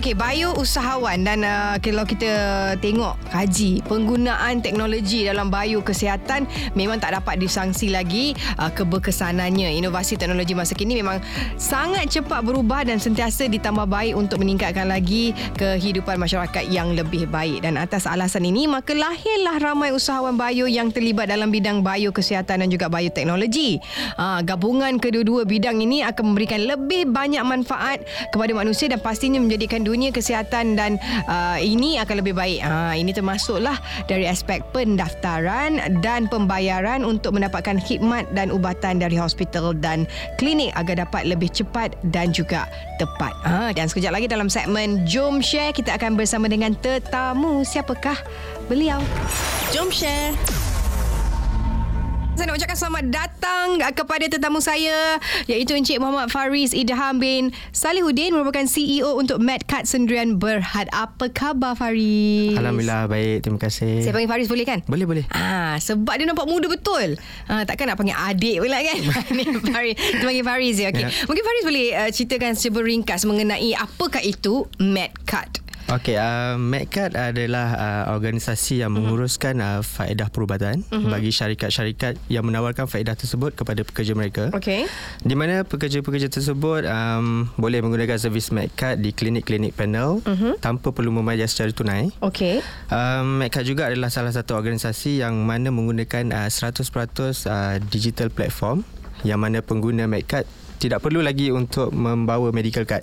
Okey, bio usahawan dan uh, kalau kita tengok kaji penggunaan teknologi dalam bio kesihatan memang tak dapat disangsi lagi uh, keberkesanannya. Inovasi teknologi masa kini memang sangat cepat berubah dan sentiasa ditambah baik untuk meningkatkan lagi kehidupan masyarakat yang lebih baik. Dan atas alasan ini maka lahirlah ramai usahawan bio yang terlibat dalam bidang bio kesihatan dan juga bioteknologi. Uh, gabungan kedua-dua bidang ini akan memberikan lebih banyak manfaat kepada manusia dan pastinya menjadikan dunia kesihatan dan uh, ini akan lebih baik. Ha, ini termasuklah dari aspek pendaftaran dan pembayaran untuk mendapatkan khidmat dan ubatan dari hospital dan klinik agar dapat lebih cepat dan juga tepat. Ha, dan sekejap lagi dalam segmen Jom Share kita akan bersama dengan tetamu. Siapakah beliau? Jom Share. Saya nak ucapkan selamat datang kepada tetamu saya iaitu Encik Muhammad Faris Idham bin Salihuddin merupakan CEO untuk Medcat Sendirian Berhad. Apa khabar Faris? Alhamdulillah baik terima kasih. Saya panggil Faris boleh kan? Boleh boleh. Ah, sebab dia nampak muda betul. Ah, takkan nak panggil adik pula kan? Ni Faris. Kita panggil Faris ya. Okey. Ya. Mungkin Faris boleh uh, ceritakan secara ringkas mengenai apakah itu Medcat. Okey, uh, MedCard adalah uh, organisasi yang menguruskan uh, faedah perubatan uh-huh. bagi syarikat-syarikat yang menawarkan faedah tersebut kepada pekerja mereka. Okey. Di mana pekerja-pekerja tersebut um, boleh menggunakan servis MedCard di klinik-klinik panel uh-huh. tanpa perlu membayar secara tunai. Okey. Um, MedCard juga adalah salah satu organisasi yang mana menggunakan uh, 100% uh, digital platform yang mana pengguna MedCard tidak perlu lagi untuk membawa medical card.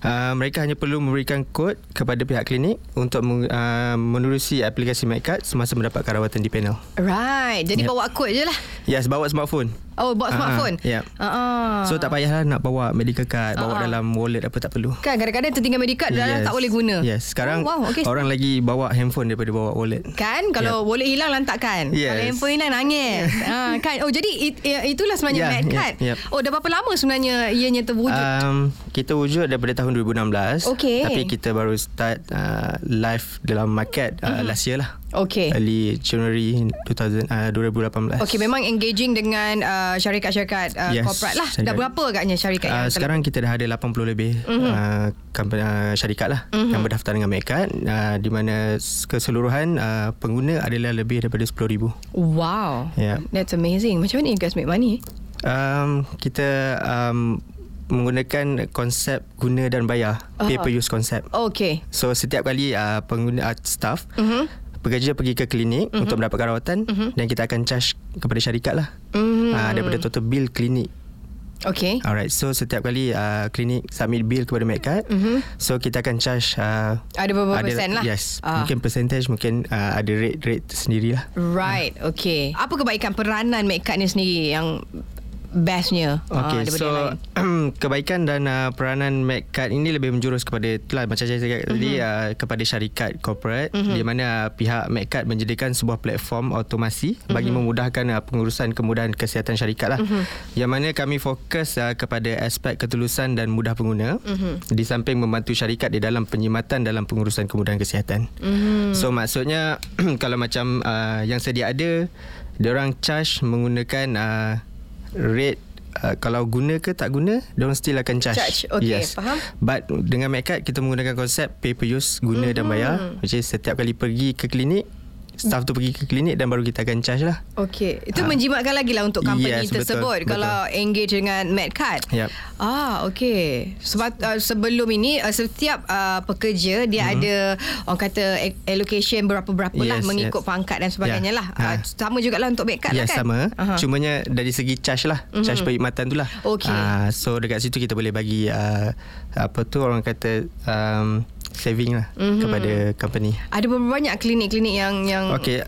Uh, mereka hanya perlu memberikan kod kepada pihak klinik untuk uh, menerusi aplikasi MedCard semasa mendapatkan rawatan di panel. Right. Jadi Yep. bawa kod je lah. Yes, bawa smartphone. Oh, bawa Ah, smartphone. yep. Uh-uh. So tak payahlah nak bawa medical card, bawa Ah. dalam wallet apa tak perlu. Kan kadang-kadang tertinggal medical yes. tak boleh guna. Yes, sekarang oh, wow, okay. orang lagi bawa handphone daripada bawa wallet. Kan kalau boleh hilang lantakkan. Yes. Kalau handphone hilang nangis. ha, kan. Oh jadi it, itulah sebenarnya Yeah, Medcard. yeah, yeah. Oh dah berapa lama sebenarnya ianya terwujud? Um, kita wujud daripada tahun 2016. Okey. Tapi kita baru start uh, live dalam market uh, uh-huh. last year lah. Okey. Early January 2000, uh, 2018. Okey memang engaging dengan uh, syarikat-syarikat uh, Yes, corporate lah. Dah syarikat. berapa agaknya syarikat Uh, yang sekarang kita dah ada 80 lebih uh-huh. uh, company, uh, syarikat lah uh-huh. yang berdaftar dengan Medcard uh, di mana keseluruhan uh, pengguna adalah lebih daripada 10,000. Wow. Yeah. That's amazing. Macam mana you guys make money? Um, kita um, menggunakan konsep guna dan bayar uh-huh. pay per use konsep. Okey. So setiap kali uh, pengguna uh, staff uh-huh. Pekerja pergi ke klinik uh-huh. untuk mendapatkan rawatan uh-huh. dan kita akan charge kepada syarikat lah Mhm. uh, daripada total bill klinik. Okey. Alright, so setiap kali uh, klinik submit bill kepada Medcard, uh-huh. so kita akan charge uh, Ada beberapa persen lah. Yes, Ah. mungkin percentage mungkin uh, ada rate rate sendiri lah. Right. Okay. Apa kebaikan peranan Medcard ni sendiri yang bestnya ah, Okay, daripada so yang lain? kebaikan dan uh, peranan MedCard ini lebih menjurus kepada itulah macam saya cakap tadi Mhm. uh, kepada syarikat corporate uh-huh. di mana uh, pihak MedCard menyediakan sebuah platform automasi uh-huh. bagi Mhm. memudahkan uh, pengurusan kemudahan kesihatan syarikat lah. Uh-huh. Yang mana kami fokus uh, kepada aspek ketulusan dan mudah pengguna uh-huh. di samping membantu syarikat di dalam penyimatan dalam pengurusan kemudahan kesihatan. Uh-huh. So maksudnya kalau macam uh, yang sedia ada diorang charge menggunakan uh, rate Uh, kalau guna ke tak guna Diorang still akan charge Charge, okay, faham. But dengan MedCard Kita menggunakan konsep Pay per use Guna mm-hmm. dan bayar Which is setiap kali pergi ke klinik Staff tu pergi ke klinik Dan baru kita akan charge lah Okey, itu Ah. menjimatkan lagi lah untuk company Yes, betul, tersebut betul. kalau engage dengan Medcard. Yep. Ah, okey. Sebab uh, sebelum ini uh, setiap uh, pekerja dia Mhm. ada orang kata a- allocation berapa-berapa lah Yes, mengikut yes. pangkat dan sebagainya Yeah. lah. Uh, Ha. sama jugalah untuk Medcard Ya lah kan? sama Aha. Cumanya dari segi charge lah mm-hmm. Charge perkhidmatan tu lah Okey. Ah, So dekat situ kita boleh bagi uh, Apa tu orang kata um, Saving lah Mhm. mm-hmm. Kepada company ada berapa banyak klinik-klinik yang yang Okey.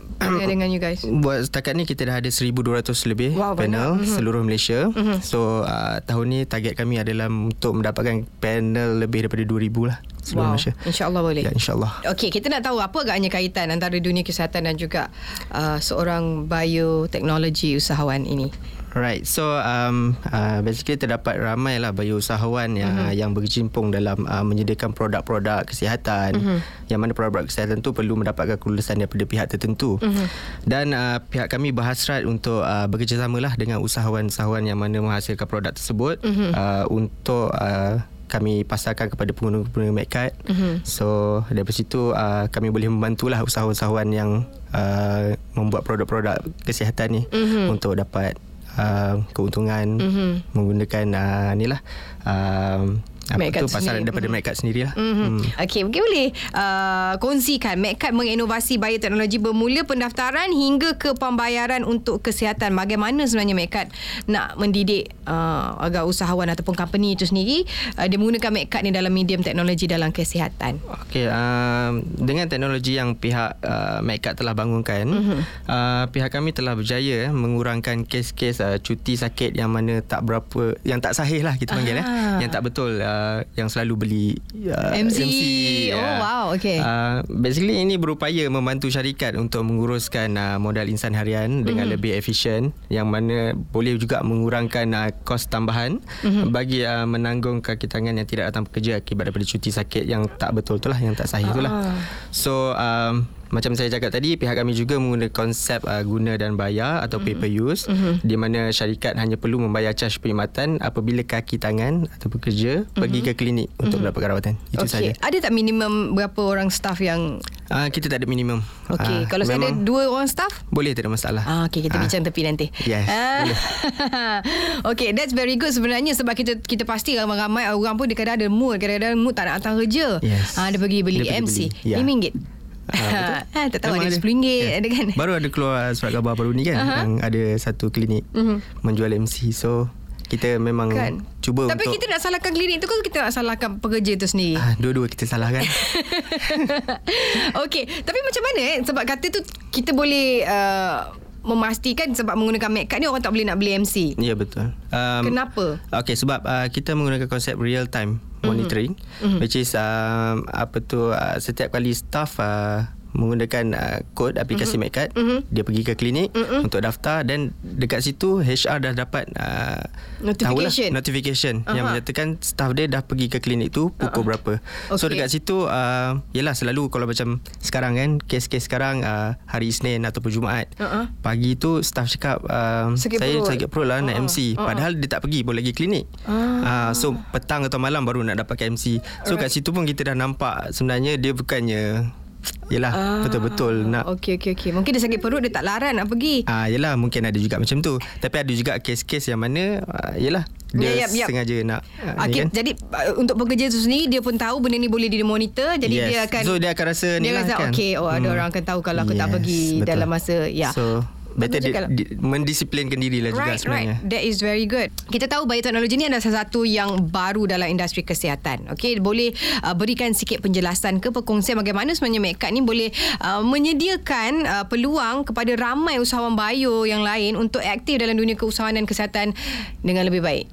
dengan, you guys? Buat setakat ni kita dah ada 1200 lebih Wow, panel banyak. Mhm. seluruh Malaysia. So uh, tahun ni target kami adalah untuk mendapatkan panel lebih daripada 2000 lah seluruh Wow. Malaysia. InsyaAllah boleh. Ya insyaAllah. Okey, kita nak tahu apa agaknya kaitan antara dunia kesihatan dan juga uh, seorang bioteknologi usahawan ini. Right. So um, uh, basically terdapat ramai lah bagi usahawan yang uh-huh. yang berkecimpung dalam uh, menyediakan produk-produk kesihatan. Uh-huh. Yang mana produk kesihatan tu perlu mendapatkan kelulusan daripada pihak tertentu. Uh-huh. Dan uh, pihak kami berhasrat untuk uh, bekerjasama lah dengan usahawan-usahawan yang mana menghasilkan produk tersebut uh-huh. uh, untuk uh, kami pasarkan kepada pengguna-pengguna MedCard. Uh-huh. So dari situ uh, kami boleh membantulah usahawan-usahawan yang uh, membuat produk-produk kesihatan ni uh-huh. untuk dapat uh, keuntungan mm-hmm. menggunakan uh, ni lah uh, apa tu pasaran daripada. MedCard sendiri lah. Mm-hmm. Mm. Okey, mungkin boleh uh, kongsikan MedCard menginovasi bioteknologi bermula pendaftaran hingga ke pembayaran untuk kesihatan. Bagaimana sebenarnya MedCard nak mendidik uh, agar usahawan ataupun company itu sendiri uh, dia menggunakan MedCard ni dalam medium teknologi dalam kesihatan. Okey, uh, dengan teknologi yang pihak uh, MedCard telah bangunkan, mm-hmm. uh, pihak kami telah berjaya mengurangkan kes-kes uh, cuti sakit yang mana tak berapa yang tak sahih lah kita panggil eh, yang tak betul uh, Uh, yang selalu beli uh, MC. MC. Oh uh, wow, okay. Uh, basically ini berupaya membantu syarikat untuk menguruskan uh, modal insan harian mm-hmm. dengan lebih efisien yang mana boleh juga mengurangkan uh, kos tambahan mm-hmm. bagi uh, menanggung kaki tangan yang tidak datang bekerja akibat daripada cuti sakit yang tak betul itulah yang tak sahih itulah. Uh. So um, macam saya cakap tadi pihak kami juga menggunakan konsep uh, guna dan bayar atau mm-hmm. pay per use mm-hmm. di mana syarikat hanya perlu membayar caj perkhidmatan apabila kaki tangan atau pekerja mm-hmm. pergi ke klinik mm-hmm. untuk mendapat rawatan itu okay. saja ada tak minimum berapa orang staff yang uh, kita tak ada minimum okey uh, kalau saya ada dua orang staff boleh tak ada masalah ah okey kita uh, bincang tepi nanti yes uh. okey that's very good sebenarnya sebab kita kita pasti ramai-ramai orang pun dia kadang ada mood kadang-kadang mood tak nak datang kerja yes. uh, dia pergi beli dia MC yeah. RM5 Ha, tak tahu ada RM10 yeah. ada kan Baru ada keluar surat khabar baru ni kan uh-huh. Yang ada satu klinik uh-huh. Menjual MC So kita memang kan. cuba Tapi untuk Tapi kita nak salahkan klinik tu ke kita nak salahkan pekerja tu sendiri? Ah, dua-dua kita salahkan. Okey, tapi macam mana eh sebab kata tu kita boleh uh, memastikan sebab menggunakan card ni orang tak boleh nak beli MC. Ya betul. Um, Kenapa? Okey sebab uh, kita menggunakan konsep real time monitoring mm-hmm. which is um, apa tu uh, setiap kali staff uh, menggunakan uh, kod aplikasi mm-hmm. MedCard mm-hmm. dia pergi ke klinik mm-hmm. untuk daftar dan dekat situ HR dah dapat uh, notification tahulah, notification uh-huh. yang menyatakan staff dia dah pergi ke klinik tu pukul uh-huh. berapa okay. so dekat situ uh, yalah selalu kalau macam sekarang kan kes-kes sekarang uh, hari Isnin ataupun Jumaat uh-huh. pagi tu staff cakap uh, sakit saya perut. sakit perut lah uh-huh. nak MC uh-huh. padahal dia tak pergi pun lagi klinik uh-huh. uh, so petang atau malam baru nak dapat MC so Alright. kat situ pun kita dah nampak sebenarnya dia bukannya Yelah ah, betul-betul nak Okey okey okey. Mungkin dia sakit perut dia tak laran nak pergi. Ah yelah mungkin ada juga macam tu. Tapi ada juga kes-kes yang mana uh, yelah dia yep, yep. sengaja nak uh, okay, kan? Jadi uh, untuk pekerja tu sendiri dia pun tahu benda ni boleh dimonitor jadi yes. dia akan So dia akan rasa dia ni lah rasa, kan. Okey oh ada hmm. orang akan tahu kalau aku yes, tak pergi betul. dalam masa ya. So better di, di, mendisiplinkan diri lah right, juga sebenarnya. Right, that is very good. Kita tahu bioteknologi ni adalah salah satu yang baru dalam industri kesihatan. Okay, boleh uh, berikan sikit penjelasan ke perkongsian bagaimana sebenarnya MedCard ni boleh uh, menyediakan uh, peluang kepada ramai usahawan bio yang lain untuk aktif dalam dunia keusahawanan kesihatan dengan lebih baik.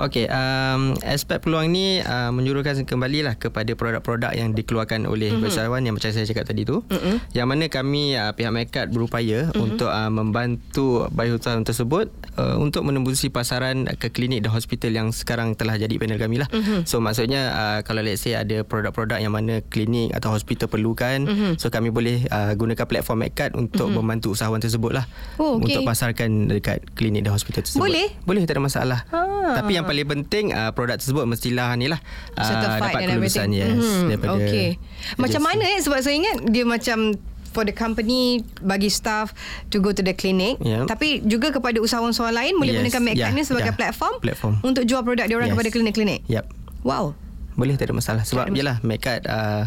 Okey, um, aspek peluang ni uh, menyuruhkan kembali lah kepada produk-produk yang dikeluarkan oleh mm-hmm. usahawan yang macam saya cakap tadi tu. Mm-hmm. Yang mana kami uh, pihak Mekat berupaya mm-hmm. untuk uh, membantu biohutan tersebut uh, untuk menembusi pasaran ke klinik dan hospital yang sekarang telah jadi panel kami lah. Mm-hmm. So maksudnya uh, kalau let's say ada produk-produk yang mana klinik atau hospital perlukan, mm-hmm. so kami boleh uh, gunakan platform Mekat untuk mm-hmm. membantu usahawan tersebut lah. Oh, okay. Untuk pasarkan dekat klinik dan hospital tersebut. Boleh? Boleh, tak ada masalah. Ha. Tapi yang paling penting uh, produk tersebut mestilah ni lah uh, dapat kelulusan yes mm-hmm. daripada okay. macam mana eh sebab saya ingat dia macam for the company bagi staff to go to the clinic yep. tapi juga kepada usahawan-usahawan lain boleh yes. gunakan MedCard yeah. ni sebagai yeah. platform, platform untuk jual produk dia orang yes. kepada klinik-klinik yep. wow boleh tak ada masalah sebab yalah MedCard uh,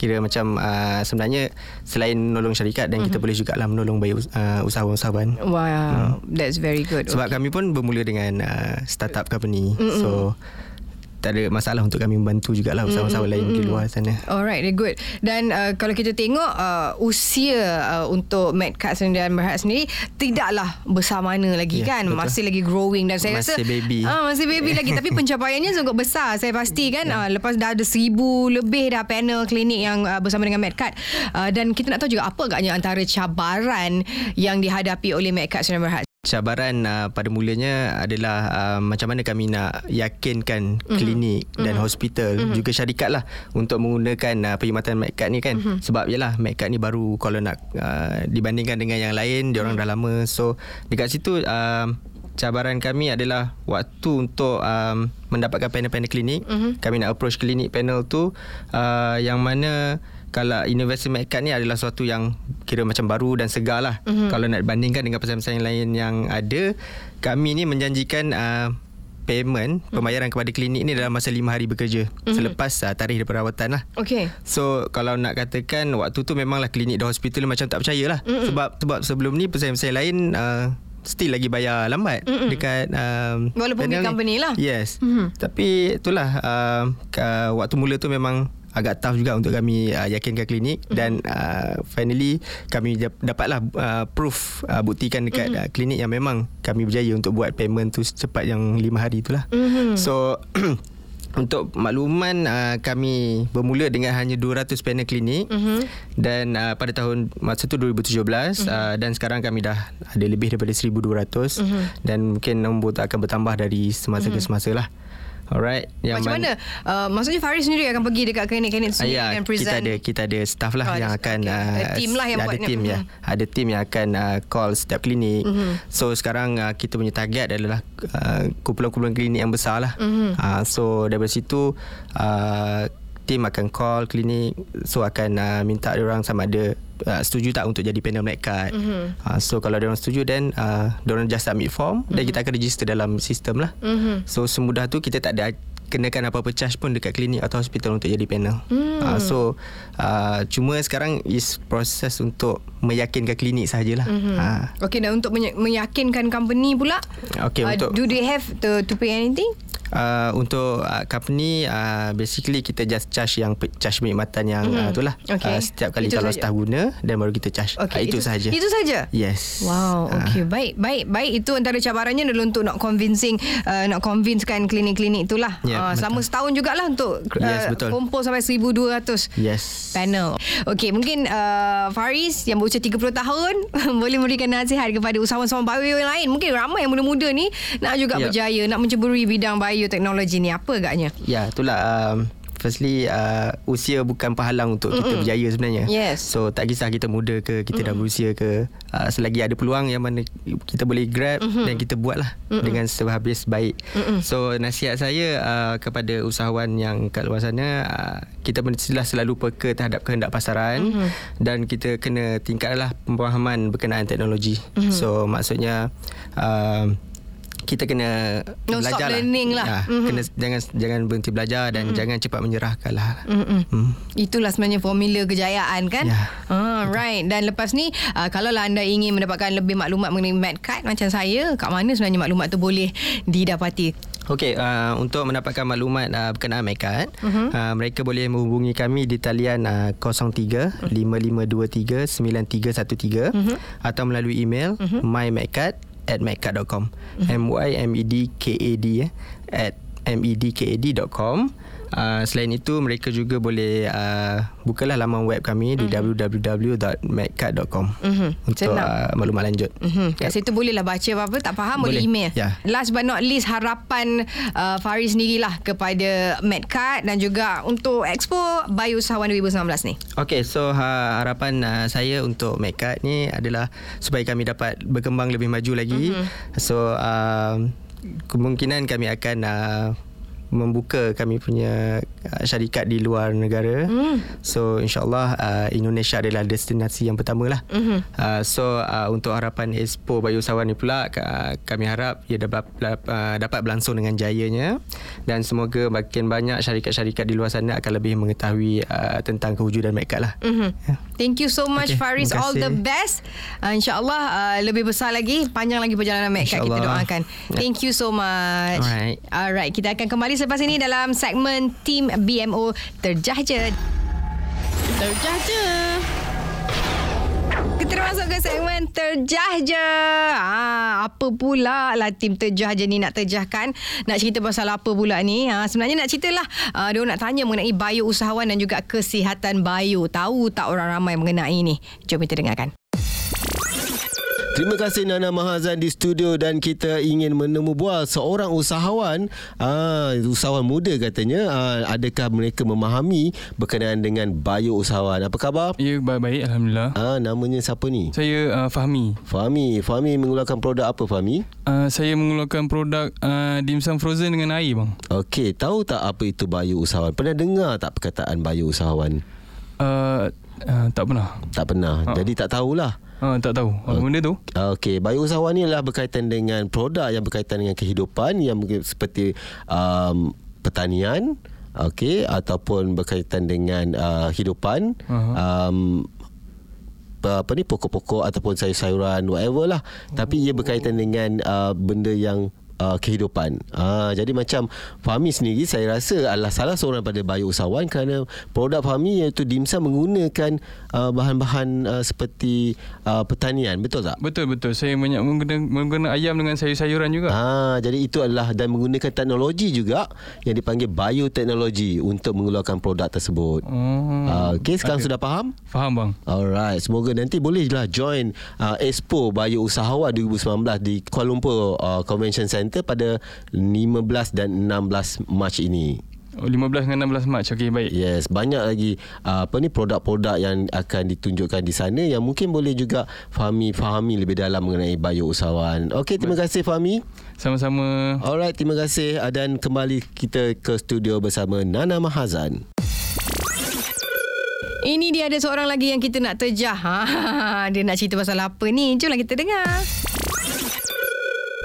kira macam uh, sebenarnya selain menolong syarikat dan mm-hmm. kita mhm. boleh juga lah menolong bayi uh, usahawan-usahawan. Wow, hmm. that's very good. Sebab okay. kami pun bermula dengan uh, startup company. Mm-hmm. So tak ada masalah untuk kami membantu jugalah usahawan-usahawan mm, lain mm, di luar sana. Alright, good. Dan uh, kalau kita tengok uh, usia uh, untuk Medcard sendiri dan Berhad sendiri tidaklah besar mana lagi yeah, kan. Betul. Masih lagi growing dan saya masih rasa baby. Uh, masih baby lagi tapi pencapaiannya sangat besar saya pasti kan. Yeah. Uh, lepas dah ada seribu lebih dah panel klinik yang uh, bersama dengan Medcard uh, dan kita nak tahu juga apa agaknya antara cabaran yang dihadapi oleh Medcard sendiri Berhad cabaran uh, pada mulanya adalah uh, macam mana kami nak yakinkan mm-hmm. klinik dan mm-hmm. hospital mm-hmm. juga syarikat lah untuk menggunakan uh, perkhidmatan MedCard ni kan mm-hmm. sebab yalah MedCard ni baru kalau nak uh, dibandingkan dengan yang lain dia orang mm-hmm. dah lama so dekat situ uh, cabaran kami adalah waktu untuk um, mendapatkan panel-panel klinik mm-hmm. kami nak approach klinik panel tu uh, yang mana kalau University MedCard ni adalah sesuatu yang kira macam baru dan segar lah. Mm-hmm. Kalau nak bandingkan dengan pesaing-pesaing lain yang ada, kami ni menjanjikan uh, payment, mm-hmm. pembayaran kepada klinik ni dalam masa 5 hari bekerja. Mm-hmm. Selepas uh, tarikh perawatan lah. Okay. So, kalau nak katakan waktu tu memanglah klinik dan hospital macam tak percaya lah. Mm-hmm. Sebab sebab sebelum ni pesaing-pesaing lain... Uh, still lagi bayar lambat Mm-mm. dekat um, walaupun big company lah yes mm-hmm. tapi itulah uh, waktu mula tu memang agak tough juga untuk kami uh, yakinkan klinik mm-hmm. dan uh, finally kami dapatlah uh, proof uh, buktikan dekat mm-hmm. uh, klinik yang memang kami berjaya untuk buat payment tu secepat yang 5 hari itulah. Mm-hmm. So untuk makluman uh, kami bermula dengan hanya 200 panel klinik mm-hmm. dan uh, pada tahun masa tu 2017 mm-hmm. uh, dan sekarang kami dah ada lebih daripada 1200 mm-hmm. dan mungkin nombor tu akan bertambah dari semasa mm-hmm. ke semasa lah. Alright. Yang Macam mana? Uh, maksudnya Faris sendiri akan pergi dekat klinik-klinik sendiri ya, dan present. Kita ada kita ada staff lah oh, yang akan okay. uh, ada team lah yang ada buat team ya. Mm-hmm. Ada team yang akan uh, call setiap klinik. Mm-hmm. So sekarang uh, kita punya target adalah uh, kumpulan-kumpulan klinik yang besar lah. Mm-hmm. Uh, so dari situ uh, team akan call klinik so akan uh, minta dia orang sama ada uh, setuju tak untuk jadi panel MedCard. Mm-hmm. Uh, so kalau dia orang setuju then uh, dia orang just submit form mm-hmm. dan kita akan register dalam sistem lah. Mm-hmm. So semudah tu kita tak ada kenakan apa-apa charge pun dekat klinik atau hospital untuk jadi panel. Mm. Uh, so uh, cuma sekarang is proses untuk meyakinkan klinik sajalah. Mm-hmm. Uh. Okay dan untuk meyakinkan company pula. Okay uh, untuk do they have to to pay anything? uh, untuk uh, company uh, basically kita just charge yang charge perkhidmatan yang mm-hmm. uh, itulah okay. uh, setiap kali itu kalau staff guna dan baru kita charge okay. uh, itu, itu sahaja itu saja yes wow okey uh. baik baik baik itu antara cabarannya adalah untuk nak convincing uh, nak convincekan klinik-klinik itulah yeah, uh, selama setahun jugalah untuk uh, yes, kumpul sampai 1200 yes. panel. Okey mungkin uh, Faris yang berusia 30 tahun boleh memberikan nasihat kepada usahawan-usahawan bayu yang lain. Mungkin ramai yang muda-muda ni nak juga yep. berjaya nak menceburui bidang bioteknologi ni. Apa agaknya? Ya, itulah um, firstly uh, usia bukan penghalang untuk Mm-mm. kita berjaya sebenarnya. Yes. So tak kisah kita muda ke kita Mm-mm. dah berusia ke uh, selagi ada peluang yang mana kita boleh grab mm-hmm. dan kita buatlah Mm-mm. dengan sehabis baik. Mm-mm. So nasihat saya uh, kepada usahawan yang kat luar sana uh, kita mestilah selalu peka terhadap kehendak pasaran mm-hmm. dan kita kena tingkatlah pemahaman berkenaan teknologi. Mm-hmm. So maksudnya uh, kita kena no belajar lah. learning lah. Ya, mm-hmm. Kena jangan jangan berhenti belajar dan mm-hmm. jangan cepat menyerahkan lah. Mm-hmm. Mm. Itulah sebenarnya formula kejayaan kan. Ya. Ah, right. Dan lepas ni uh, kalau lah anda ingin mendapatkan lebih maklumat mengenai MedCard macam saya, kat mana sebenarnya maklumat tu boleh didapati? Okey, uh, untuk mendapatkan maklumat uh, berkenaan MedCard, uh-huh. uh, mereka boleh menghubungi kami di talian uh, 03 5523 9313 uh-huh. atau melalui email uh-huh. mymedcard at medcard.com mm-hmm. M-Y-M-E-D-K-A-D eh, at medkad.com Uh, selain itu mereka juga boleh uh, bukalah laman web kami di mm-hmm. www.medcard.com mm-hmm. untuk uh, maklumat lanjut. Mm-hmm. Kat yep. situ bolehlah baca apa-apa tak faham boleh, boleh email. Yeah. Last but not least harapan uh, Faris sendirilah kepada Medcard dan juga untuk Expo Bayu Usahawan 2019 ni. Okay so uh, harapan uh, saya untuk Medcard ni adalah supaya kami dapat berkembang lebih maju lagi. Mm-hmm. So uh, kemungkinan kami akan uh, membuka kami punya uh, syarikat di luar negara. Mm. So insyaallah uh, Indonesia adalah destinasi yang pertama lah. Mm-hmm. Uh, so uh, untuk harapan Expo Bayu Sawan ni pula uh, kami harap ia dapat uh, dapat berlangsung dengan jayanya dan semoga makin banyak syarikat-syarikat di luar sana akan lebih mengetahui uh, tentang kewujudan mereka lah. Mm-hmm. Yeah. Thank you so much okay, Faris all the best. Uh, insyaallah uh, lebih besar lagi, panjang lagi perjalanan mereka kita doakan. Yeah. Thank you so much. Alright. Alright, kita akan kembali selepas ini dalam segmen Team BMO Terjahja. Terjahja. Kita masuk ke segmen Terjahja. Ha, apa pula lah tim Terjahja ni nak terjahkan? Nak cerita pasal apa pula ni? Ha, sebenarnya nak cerita lah. Uh, dia nak tanya mengenai bayu usahawan dan juga kesihatan bayu. Tahu tak orang ramai mengenai ni? Jom kita dengarkan. Terima kasih Nana Mahazan di studio dan kita ingin menemu bual seorang usahawan, aa, usahawan muda katanya. Aa, adakah mereka memahami berkenaan dengan bio usahawan? Apa khabar? Ya, baik-baik. Alhamdulillah. Ah, namanya siapa ni? Saya uh, Fahmi. Fahmi. Fahmi mengeluarkan produk apa Fahmi? Uh, saya mengeluarkan produk uh, dimsum frozen dengan air, bang. Okey, tahu tak apa itu bio usahawan? Pernah dengar tak perkataan bio usahawan? Uh, uh, tak pernah. Tak pernah. Ha. Jadi tak tahulah. Uh, tak tahu. Apa benda tu? Okey, bio usahawan ni adalah berkaitan dengan produk yang berkaitan dengan kehidupan yang seperti um, pertanian, okey, ataupun berkaitan dengan uh, hidupan, Aha. um, apa ni pokok-pokok ataupun sayur-sayuran whatever lah tapi ia berkaitan dengan uh, benda yang uh, kehidupan. Uh, jadi macam Fahmi sendiri saya rasa adalah salah seorang pada bio usahawan kerana produk Fahmi iaitu dimsum menggunakan uh, bahan-bahan uh, seperti uh, pertanian. Betul tak? Betul, betul. Saya banyak menggunakan, menggunakan ayam dengan sayur-sayuran juga. Ah, jadi itu adalah dan menggunakan teknologi juga yang dipanggil bioteknologi untuk mengeluarkan produk tersebut. Oh. Ah, okay, sekarang Okey. sudah faham? Faham, bang. Alright, semoga nanti bolehlah join uh, Expo Bio Usahawan 2019 di Kuala Lumpur uh, Convention Center pada 15 dan 16 Mac ini. Oh, 15 dengan 16 Mac. Okey, baik. Yes, banyak lagi uh, apa ni produk-produk yang akan ditunjukkan di sana yang mungkin boleh juga Fahmi fahami lebih dalam mengenai bio usahawan. Okey, terima kasih Fahmi. Sama-sama. Alright, terima kasih uh, dan kembali kita ke studio bersama Nana Mahazan. Ini dia ada seorang lagi yang kita nak terjah. Ha, dia nak cerita pasal apa ni? Jomlah kita dengar.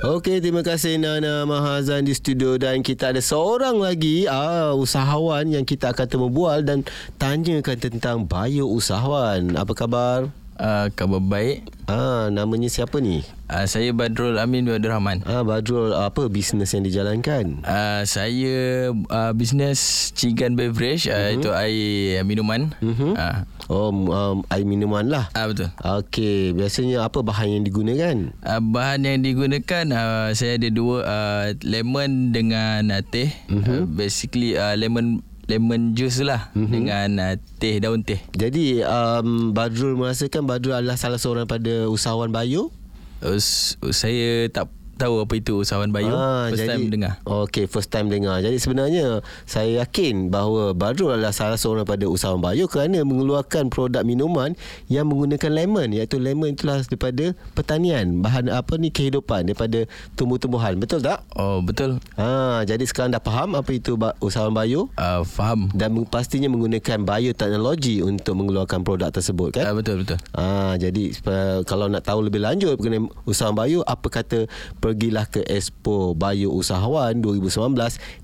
Okey, terima kasih Nana Mahazan di studio dan kita ada seorang lagi ah usahawan yang kita akan temu bual dan tanyakan tentang bio usahawan. Apa khabar? Uh, khabar baik. Ah, namanya siapa ni? Uh, saya Badrul Amin bin Abdul Rahman. Ah, Badrul, apa bisnes yang dijalankan? Uh, saya uh, bisnes Cigan Beverage uh, Mhm. itu air minuman. Mhm. Uh, Oh, um, air minuman lah. uh, betul. Okey, biasanya apa bahan yang digunakan? Uh, bahan yang digunakan uh, saya ada dua uh, lemon dengan uh, teh. Mhm. Uh, basically uh, lemon lemon juice lah Mhm. dengan uh, teh daun teh. Jadi, um, Badrul merasakan Badrul adalah salah seorang pada usahawan bio? Uh, s- saya tak tahu apa itu usahawan bayu. Ah, First time dengar. Okey, first time dengar. Jadi sebenarnya saya yakin bahawa Badrul adalah salah seorang pada usahawan bio kerana mengeluarkan produk minuman yang menggunakan lemon iaitu lemon itulah daripada pertanian, bahan apa ni kehidupan daripada tumbuh-tumbuhan. Betul tak? Oh, betul. Ha, jadi sekarang dah faham apa itu usahawan bio Uh, faham. dan pastinya menggunakan bioteknologi untuk mengeluarkan produk tersebut kan? Uh, betul, betul. Ah, jadi uh, kalau nak tahu lebih lanjut mengenai usahawan bio, apa kata pergilah ke Expo Bio Usahawan 2019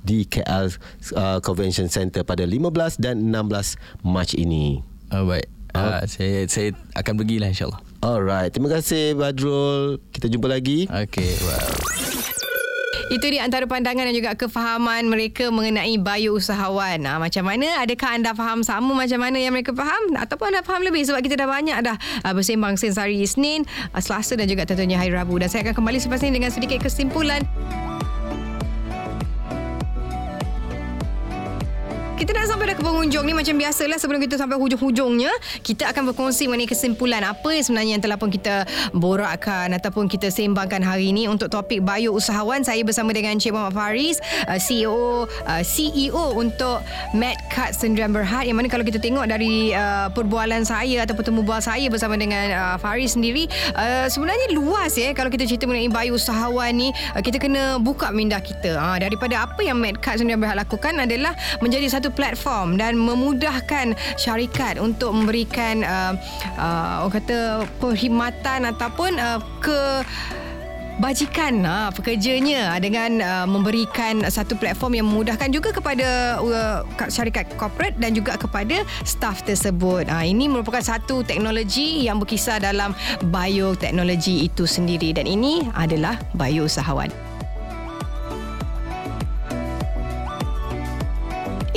di KL uh, Convention Center pada 15 dan 16 Mac ini. Uh, baik. Uh, saya saya akan pergilah insyaAllah. Alright, terima kasih Badrul. Kita jumpa lagi. Okay, wow. Itu di antara pandangan dan juga kefahaman mereka mengenai bio usahawan. Ha, macam mana? Adakah anda faham sama macam mana yang mereka faham? Ataupun anda faham lebih? Sebab kita dah banyak dah uh, bersembang since hari Isnin, uh, Selasa dan juga tentunya hari Rabu. Dan saya akan kembali selepas ini dengan sedikit kesimpulan. Kita dah sampai dah ke penghujung ni macam biasalah sebelum kita sampai hujung-hujungnya kita akan berkongsi mengenai kesimpulan apa yang sebenarnya yang telah pun kita borakkan ataupun kita sembangkan hari ini. Untuk topik bio usahawan saya bersama dengan Cik Muhammad Faris uh, CEO uh, CEO untuk Medcut Sendirian Berhad yang mana kalau kita tengok dari uh, perbualan saya ataupun temu bual saya bersama dengan Faris sendiri sebenarnya luas ya kalau kita cerita mengenai bio usahawan ni kita kena buka minda kita. Uh, daripada apa yang Medcut Sendirian Berhad lakukan adalah menjadi satu platform dan memudahkan syarikat untuk memberikan uh, uh, orang kata perkhidmatan ataupun uh, ke bajikan ha, pekerjanya dengan uh, memberikan satu platform yang memudahkan juga kepada uh, syarikat corporate dan juga kepada staff tersebut. Ha, ini merupakan satu teknologi yang berkisar dalam bioteknologi itu sendiri dan ini adalah bio usahawan.